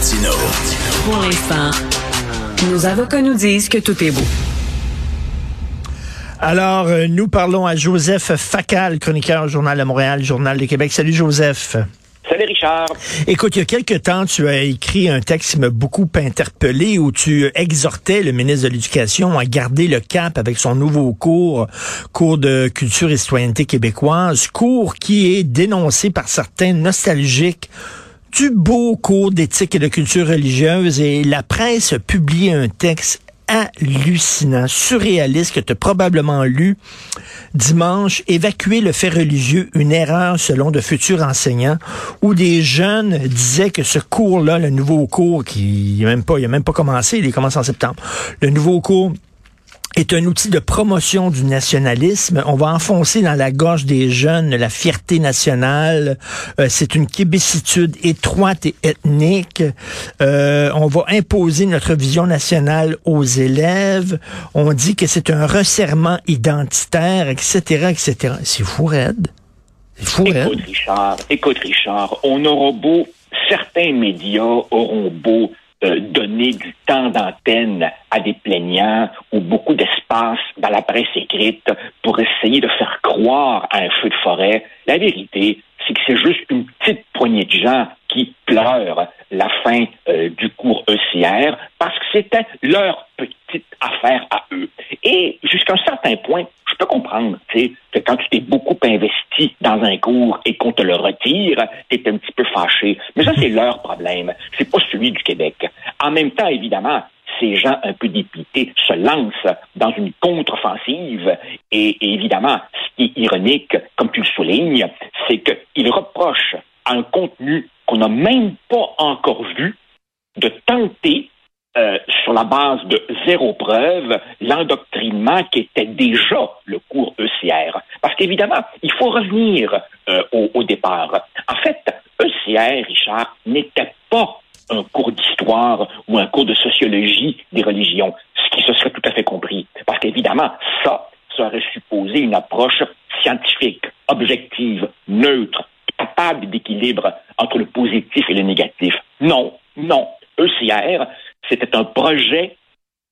Martino. Pour l'instant, nos avocats nous disent que tout est beau. Alors, euh, nous parlons à Joseph Facal, chroniqueur au Journal de Montréal, Journal de Québec. Salut Joseph. Salut Richard. Écoute, il y a quelque temps, tu as écrit un texte qui m'a beaucoup interpellé où tu exhortais le ministre de l'Éducation à garder le cap avec son nouveau cours, cours de culture et citoyenneté québécoise, cours qui est dénoncé par certains nostalgiques du beau cours d'éthique et de culture religieuse et la presse a publié un texte hallucinant, surréaliste que tu as probablement lu dimanche, Évacuer le fait religieux, une erreur selon de futurs enseignants, où des jeunes disaient que ce cours-là, le nouveau cours qui n'a même pas, il a même pas commencé, il commence en septembre, le nouveau cours est un outil de promotion du nationalisme. On va enfoncer dans la gorge des jeunes la fierté nationale. Euh, c'est une québécitude étroite et ethnique. Euh, on va imposer notre vision nationale aux élèves. On dit que c'est un resserrement identitaire, etc., etc. C'est fou, Red. C'est fou, Écoute, Richard, écoute, Richard, on aura beau, certains médias auront beau euh, donner du temps d'antenne à des plaignants ou beaucoup d'espace dans la presse écrite pour essayer de faire croire à un feu de forêt. La vérité, c'est que c'est juste une petite poignée de gens qui pleurent la fin euh, du cours ECR parce que c'était leur petite affaire à eux. Et jusqu'à un certain point, je peux comprendre, tu sais, que quand tu t'es beaucoup investi dans un cours et qu'on te le retire, tu es un petit peu fâché. Mais ça, c'est leur problème. C'est pas celui du Québec. En même temps, évidemment, ces gens un peu dépités se lancent dans une contre-offensive. Et, évidemment, ce qui est ironique, comme tu le soulignes, c'est qu'ils reprochent à un contenu qu'on n'a même pas encore vu de tenter euh, sur la base de zéro preuve, l'endoctrinement qui était déjà le cours ECR. Parce qu'évidemment, il faut revenir euh, au, départ. En fait, ECR, Richard, n'était pas un cours d'histoire ou un cours de sociologie des religions, ce qui se serait tout à fait compris. Parce qu'évidemment, ça, ça aurait supposé une approche scientifique, objective, neutre, capable d'équilibre entre le positif et le négatif. Non, non. ECR, c'était un projet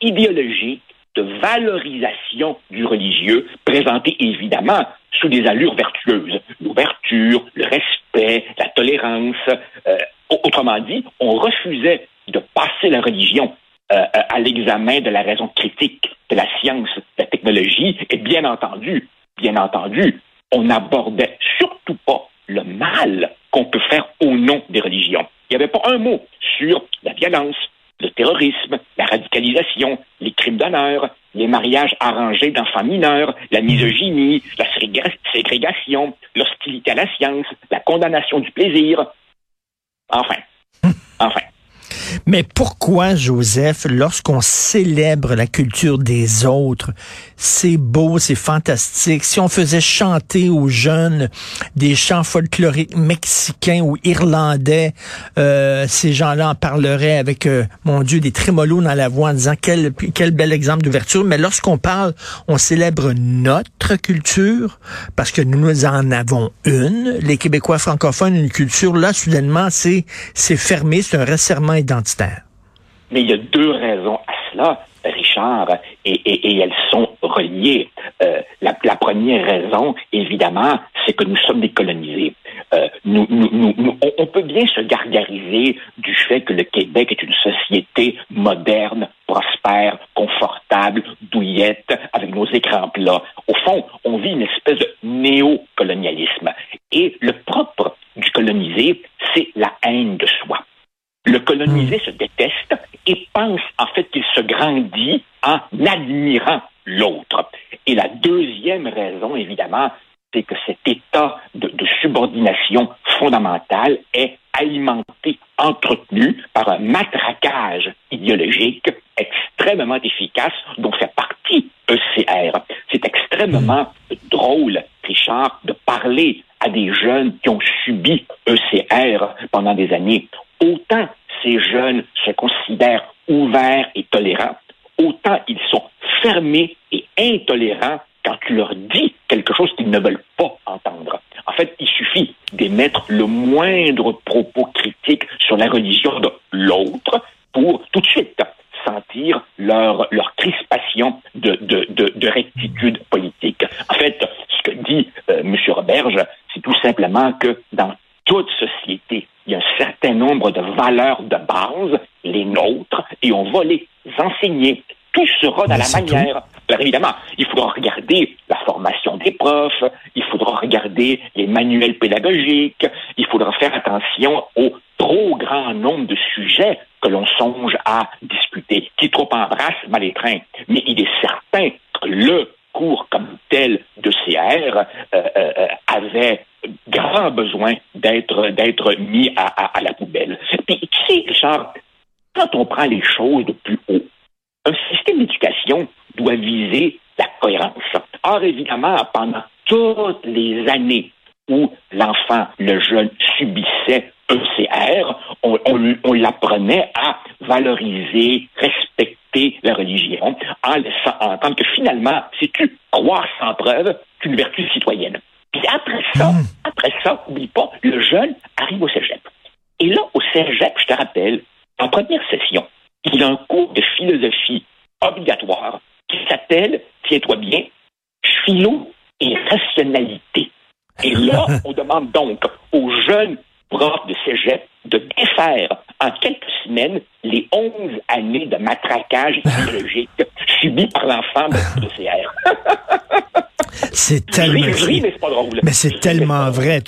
idéologique de valorisation du religieux, présenté évidemment sous des allures vertueuses. L'ouverture, le respect, la tolérance. Euh, autrement dit, on refusait de passer la religion euh, à l'examen de la raison critique, de la science, de la technologie, et bien entendu, bien entendu, on n'abordait surtout pas le mal qu'on peut faire au nom des religions. Il n'y avait pas un mot sur la violence, le terrorisme, la radicalisation, les crimes d'honneur, les mariages arrangés d'enfants mineurs, la misogynie, la ségrégation, l'hostilité à la science, la condamnation du plaisir. Tá, enfin Mais pourquoi, Joseph, lorsqu'on célèbre la culture des autres, c'est beau, c'est fantastique. Si on faisait chanter aux jeunes des chants folkloriques mexicains ou irlandais, euh, ces gens-là en parleraient avec, euh, mon Dieu, des trémolos dans la voix en disant quel, quel bel exemple d'ouverture. Mais lorsqu'on parle, on célèbre notre culture parce que nous en avons une. Les Québécois francophones, une culture, là, soudainement, c'est, fermé, c'est un resserrement identitaire. Mais il y a deux raisons à cela, Richard, et, elles sont reliées. Euh, la, première raison, évidemment, c'est que nous sommes décolonisés. Euh, nous, on, peut bien se gargariser du fait que le Québec est une société moderne, prospère, confortable, douillette, avec nos écrans plats. Au fond, on vit une espèce de néocolonialisme. Et le propre du colonisé, c'est la haine de soi. Le colonisé se déteste et pense en fait qu'il se grandit en admirant l'autre. Et la deuxième raison, évidemment, c'est que cet état de, subordination fondamentale est alimenté, entretenu par un matraquage idéologique extrêmement efficace dont fait partie ECR. C'est extrêmement drôle, Richard, de parler à des jeunes qui ont subi ECR pendant des années. Autant ces jeunes se considèrent ouverts et tolérants, autant ils sont fermés et intolérants quand tu leur dis quelque chose qu'ils ne veulent pas entendre. En fait, il suffit d'émettre le moindre propos critique sur la religion de l'autre pour tout de suite sentir leur, leur crispation de, de, de, rectitude politique. En fait, ce que dit euh, M. Roberge, c'est tout simplement que dans toute société, certain nombre de valeurs de base, les nôtres, et on va les enseigner. Tout sera dans la manière. Alors évidemment, il faudra regarder la formation des profs, il faudra regarder les manuels pédagogiques, il faudra faire attention au trop grand nombre de sujets que l'on songe à discuter. Qui trop embrasse, mal étreint. Mais il est certain que le cours comme tel de CR euh, euh, avait grand besoin d'être d'être mis à, la poubelle. Puis, tu sais, Richard, quand on prend les choses de plus haut, un système d'éducation doit viser la cohérence. Or, évidemment, pendant toutes les années où l'enfant, le jeune, subissait ECR, on, on, l'apprenait à valoriser, respecter la religion, en laissant entendre que finalement, si tu crois sans preuve, c'est une vertu citoyenne. Puis après ça, hmm. après ça, oublie pas, le jeune arrive au cégep. Et là, au cégep, je te rappelle, en première session, il y a un cours de philosophie obligatoire qui s'appelle, tiens-toi bien, philo et rationalité. Et là, on demande donc aux jeunes profs de cégep de défaire en quelques semaines les 11 années de matraquage idéologique subi par l'enfant de CR. C'est tellement. mais c'est tellement vrai.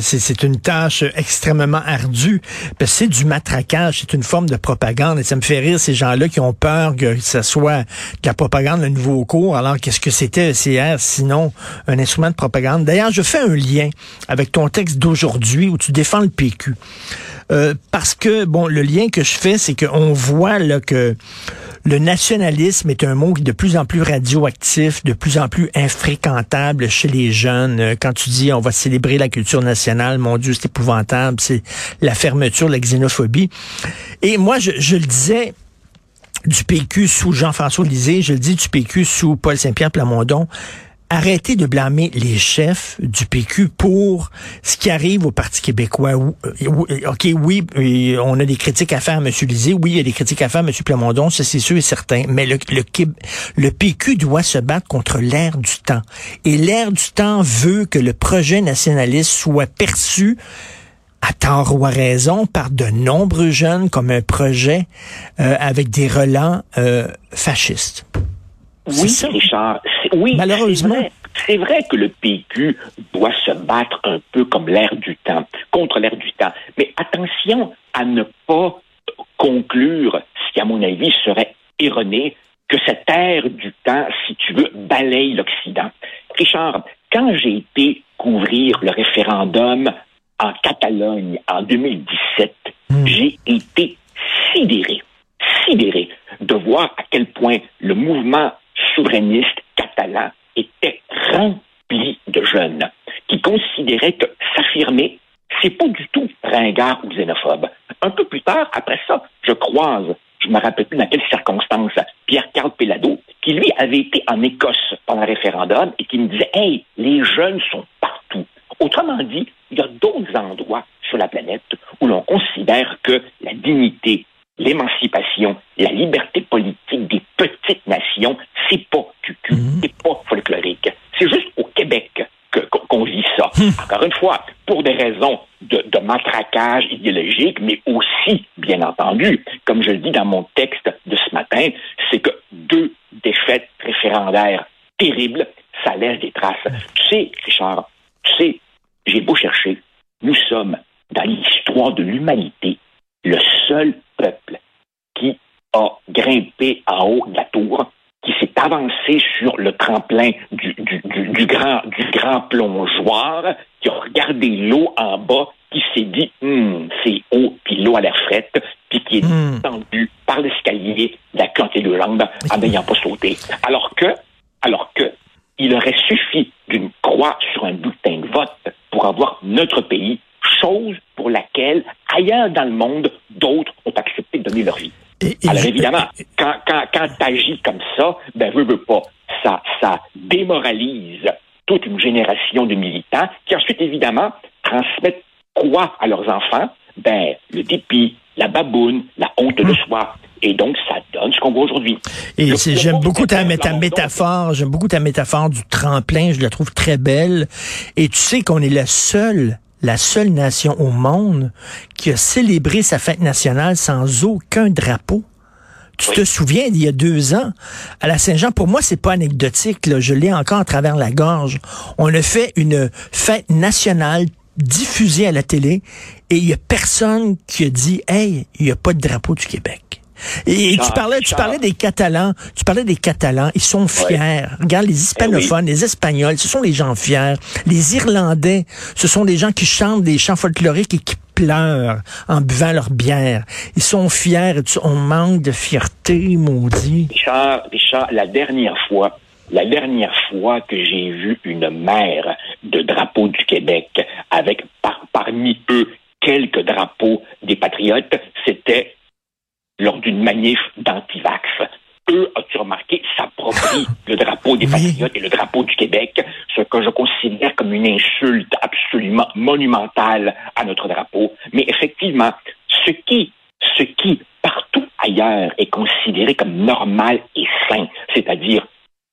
C'est une tâche extrêmement ardue. C'est du matraquage, c'est une forme de propagande. Et ça me fait rire ces gens-là qui ont peur que ce soit de la propagande, le nouveau cours. Alors qu'est-ce que c'était CR sinon un instrument de propagande? D'ailleurs, je fais un lien avec ton texte d'aujourd'hui où tu défends le PQ. Euh, parce que, bon, le lien que je fais, c'est qu'on voit là, que le nationalisme est un mot de plus en plus radioactif, de plus en plus infréquentable chez les jeunes. Euh, quand tu dis on va célébrer la culture nationale, mon Dieu, c'est épouvantable, c'est la fermeture, la xénophobie. Et moi, je, je le disais, du PQ sous Jean-François Lisée, je le dis du PQ sous Paul Saint-Pierre Plamondon, arrêtez de blâmer les chefs du PQ pour ce qui arrive au Parti québécois. Euh, OK, oui, on a des critiques à faire à M. Lisée. Oui, il y a des critiques à faire à M. Plamondon, ça c'est sûr et certain. Mais le, PQ doit se battre contre l'air du temps. Et l'air du temps veut que le projet nationaliste soit perçu à tort ou à raison par de nombreux jeunes comme un projet euh, avec des relents euh, fascistes. Oui, Richard. Oui, malheureusement. C'est vrai, que le PQ doit se battre un peu comme l'air du temps, contre l'air du temps. Mais attention à ne pas conclure, ce qui à mon avis serait erroné, que cette ère du temps, si tu veux, balaye l'Occident. Richard, quand j'ai été couvrir le référendum en Catalogne en 2017, hmm. j'ai été sidéré, sidéré de voir à quel point le mouvement souverainiste catalan était rempli de jeunes qui considéraient que s'affirmer, c'est pas du tout ringard ou xénophobe. Un peu plus tard, après ça, je croise, je me rappelle plus dans quelles circonstances, Pierre-Carl Pellado, qui lui avait été en Écosse pendant le référendum et qui me disait, hey, les jeunes sont partout. Autrement dit, il y a d'autres endroits sur la planète où l'on considère que la dignité, l'émancipation, la liberté politique des petites nations, c'est pas cucu, mhm. c'est pas folklorique. C'est juste au Québec qu'on vit ça. Hmm. Encore une fois, pour des raisons de, de, matraquage idéologique, mais aussi, bien entendu, comme je le dis dans mon texte de ce matin, c'est que deux défaites référendaires terribles, ça laisse des traces. Tu sais, Richard, tu sais, j'ai beau chercher, nous sommes dans l'histoire de l'humanité le seul peuple grimpé en haut de la tour, qui s'est avancé sur le tremplin du, du, grand, du grand plongeoir, qui a regardé l'eau en bas, qui s'est dit hum, c'est haut, puis l'eau à l'air frette, puis qui est descendu par l'escalier de la quantité de jambes en n'ayant pas sauté. Alors que, alors que, il aurait suffi d'une croix sur un bulletin de vote pour avoir notre pays chose pour laquelle, ailleurs dans le monde, d'autres ont accepté de donner leur vie. Alors évidemment, quand, quand, quand tu agis comme ça, ben veux, veux pas, ça, ça démoralise toute une génération de militants qui ensuite, évidemment, transmettent quoi à leurs enfants? ben, le dépit, la baboune, la honte de hum. soi. Et donc, ça donne ce qu'on voit aujourd'hui. Et j'aime beaucoup ta, métaphore, j'aime beaucoup ta métaphore du tremplin, je la trouve très belle. Et tu sais qu'on est la seule la seule nation au monde qui a célébré sa fête nationale sans aucun drapeau. Tu te souviens, il y a deux ans, à la Saint-Jean, pour moi, c'est pas anecdotique, là, je l'ai encore à travers la gorge. On a fait une fête nationale diffusée à la télé et il y a personne qui a dit, hey, il n'y a pas de drapeau du Québec. Et, tu parlais, tu parlais des Catalans. Tu parlais des Catalans. Ils sont fiers. Regarde les hispanophones, eh les Espagnols, ce sont les gens fiers. Les Irlandais, ce sont des gens qui chantent des chants folkloriques et qui pleurent en buvant leur bière. Ils sont fiers. On manque de fierté, maudit. Richard, Richard, la dernière fois, la dernière fois que j'ai vu une mère de drapeau du Québec avec parmi eux quelques drapeaux des patriotes, c'était lors d'une manif d'antivax. Eux, as-tu remarqué, s'approprient le drapeau des patriotes et le drapeau du Québec, ce que je considère comme une insulte absolument monumentale à notre drapeau. Mais effectivement, ce qui, ce qui, partout ailleurs, est considéré comme normal et sain, c'est-à-dire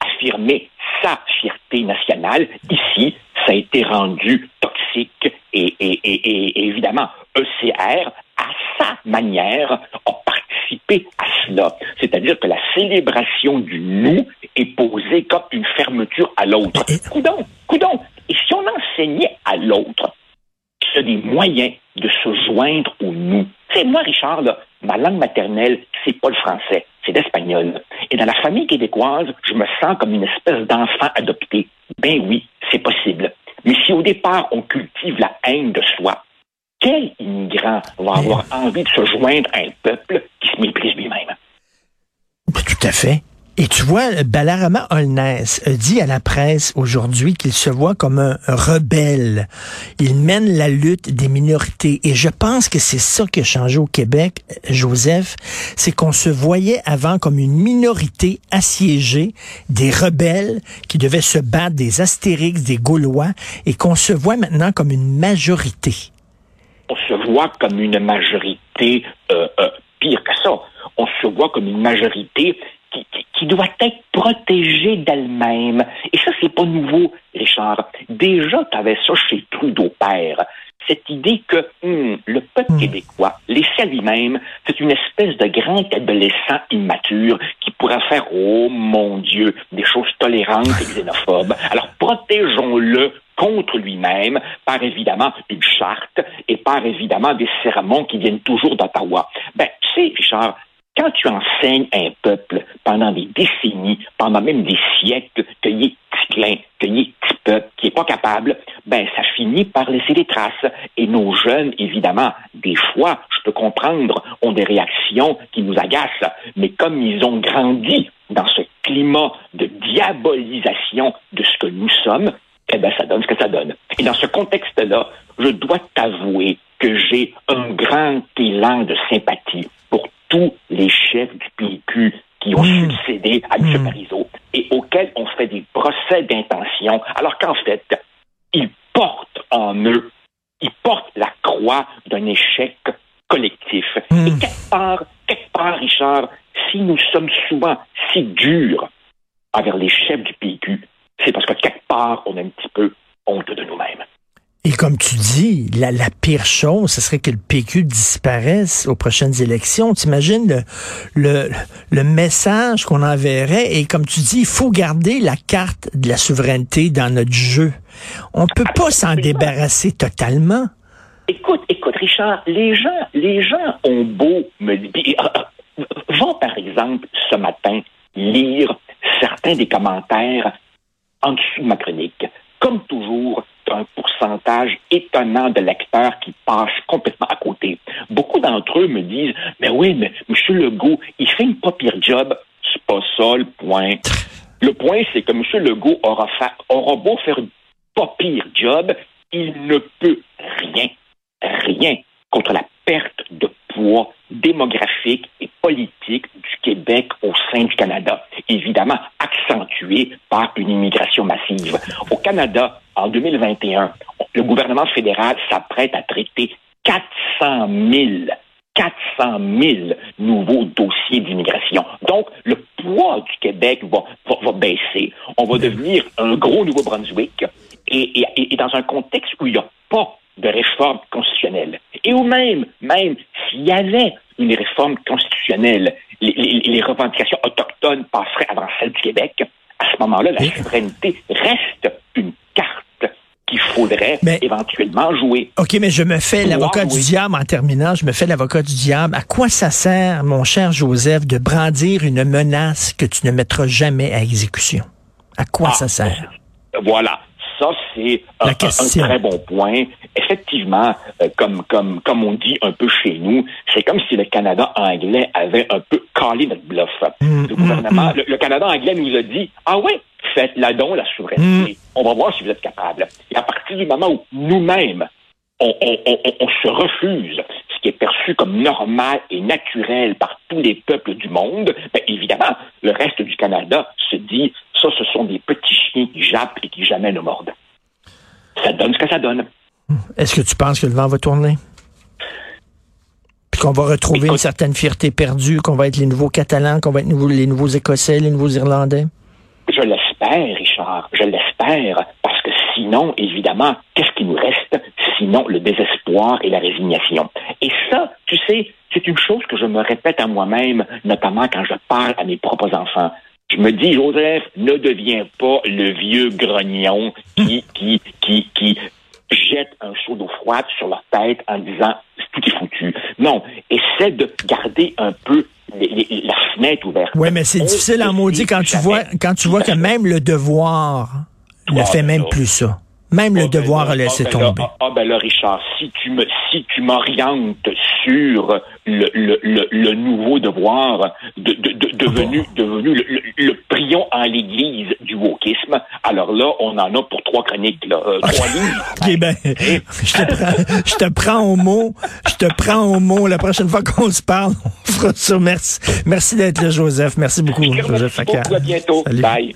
affirmer sa fierté nationale, ici, ça a été rendu toxique et, et, et, évidemment, ECR, à sa manière, à cela. C'est-à-dire que la célébration du nous est posée comme une fermeture à l'autre. Coudon, coudon. Et si on enseignait à l'autre qu'il y a des moyens de se joindre au nous. C'est moi, Richard, ma langue maternelle, c'est pas le français, c'est l'espagnol. Et dans la famille québécoise, je me sens comme une espèce d'enfant adopté. Ben oui, c'est possible. Mais si au départ on cultive la haine de soi, quel immigrant va avoir envie de se joindre à un peuple qui se méprise lui-même? Tout à fait. Et tu vois, Balarama Holness dit à la presse aujourd'hui qu'il se voit comme un rebelle. Il mène la lutte des minorités. Et je pense que c'est ça qui a changé au Québec, Joseph. C'est qu'on se voyait avant comme une minorité assiégée, des rebelles qui devaient se battre, des astérix, des Gaulois, et qu'on se voit maintenant comme une majorité on se voit comme une majorité euh, euh, pire que ça. On se voit comme une majorité qui, qui, doit être protégée d'elle-même. Et ça, c'est pas nouveau, Richard. Déjà, tu avais ça chez Trudeau père. Cette idée que hmm, le peuple hmm. québécois, laissé à lui-même, c'est une espèce de grand adolescent immature qui pourra faire, oh mon Dieu, des choses tolérantes et xénophobes. Alors protégeons-le contre lui-même par évidemment une charte et par évidemment des sermons qui viennent toujours d'Ottawa. Ben, tu sais, Richard, quand tu enseignes un peuple pendant des décennies, pendant même des siècles, qu'il est petit clin, qu'il est petit peuple, qui est pas capable, ben ça finit par laisser des traces. Et nos jeunes, évidemment, des fois, je peux comprendre, ont des réactions qui nous agacent, mais comme ils ont grandi dans ce climat de diabolisation de ce que nous sommes, eh ben, ça donne ce que ça donne. Et dans ce contexte-là, je dois t'avouer que j'ai un grand élan de sympathie pour tous les chefs du PQ qui ont mmh. succédé à M. Mmh. Parizeau et auxquels on fait des procès d'intention, alors qu'en fait, ils portent en eux, ils portent la croix d'un échec collectif. Mmh. Et quelque part, quelque part, Richard, si nous sommes souvent si durs envers les chefs du PQ, c'est parce que quelque part, on a un petit peu honte de nous-mêmes. Et comme tu dis, la, pire chose, ce serait que le PQ disparaisse aux prochaines élections. T'imagines le, le, message qu'on enverrait? Et comme tu dis, il faut garder la carte de la souveraineté dans notre jeu. On peut pas s'en débarrasser totalement. Écoute, écoute, Richard, les gens, les gens ont beau me dire, euh, vont par exemple ce matin lire certains des commentaires en dessous de ma chronique. Comme toujours, un pourcentage étonnant de lecteurs qui passent complètement à côté. Beaucoup d'entre eux me disent, mais oui, mais M. Legault, il fait une pas pire job. C'est pas ça le point. Le point, c'est que M. Legault aura, aura beau faire une pas pire job, il ne peut rien, rien contre la perte de poids démographique et politique du Québec au sein du Canada. Évidemment, accentué par une immigration massive. Au Canada, en 2021, le gouvernement fédéral s'apprête à traiter 400 000 400 000 nouveaux dossiers d'immigration. Donc, le poids du Québec va, va, baisser. On va devenir un gros Nouveau-Brunswick et, et, et, dans un contexte où il n'y a pas de réforme constitutionnelle. Et où même, même s'il y avait une réforme constitutionnelle, les, les, les revendications autochtones passeraient avant celles du Québec. À ce moment-là, la souveraineté reste une qu'il faudrait éventuellement jouer. OK, mais je me fais l'avocat du diable en terminant. Je me fais l'avocat du diable. À quoi ça sert, mon cher Joseph, de brandir une menace que tu ne mettras jamais à exécution? À quoi ah, ça sert? Voilà. Ça, c'est un, très bon point. Effectivement, euh, comme, comme, comme on dit un peu chez nous, c'est comme si le Canada anglais avait un peu calé notre bluff. Le gouvernement, hum, hum. le, Canada anglais nous a dit, ah ouais, faites-la donc, la souveraineté. Mm. On va voir si vous êtes capable. Et à partir du moment où nous-mêmes, on, se refuse ce qui est perçu comme normal et naturel par tous les peuples du monde, bien évidemment, le reste du Canada se dit, ça, ce sont des petits chiens qui jappent et qui jamais ne mordent. Ça donne ce que ça donne. Est-ce que tu penses que le vent va tourner? Puis qu'on va retrouver une certaine fierté perdue, qu'on va être les nouveaux Catalans, qu'on va être les nouveaux Écossais, les nouveaux Irlandais? Je l'espère, Richard, je l'espère, parce que sinon, évidemment, qu'est-ce qui nous reste sinon le désespoir et la résignation? Et ça, tu sais, c'est une chose que je me répète à moi-même, notamment quand je parle à mes propres enfants. Je me dis, Joseph, ne deviens pas le vieux grognon qui, qui, qui, qui jette un seau d'eau froide sur leur tête en disant tout est foutu. Non, essaie de garder un peu la fenêtre ouverte. Oui, mais c'est difficile en maudit quand tu vois quand tu vois que même le devoir ne fait même plus ça. Même le ah, ben devoir a laissé ah, ben tomber. Ah, ben là, Richard, si tu me si tu m'orientes sur le, le, le, nouveau devoir de, de, de devenu devenu le, le, prion en l'église du wokisme, alors là, on en a pour trois chroniques, là, euh, trois livres. Ben, je te, prends, je te prends au mot. Je te prends au mot. La prochaine fois qu'on se parle, on fera ça. Merci. Merci d'être là, Joseph. Merci beaucoup, Joseph Beaucoup, à bientôt. Bye.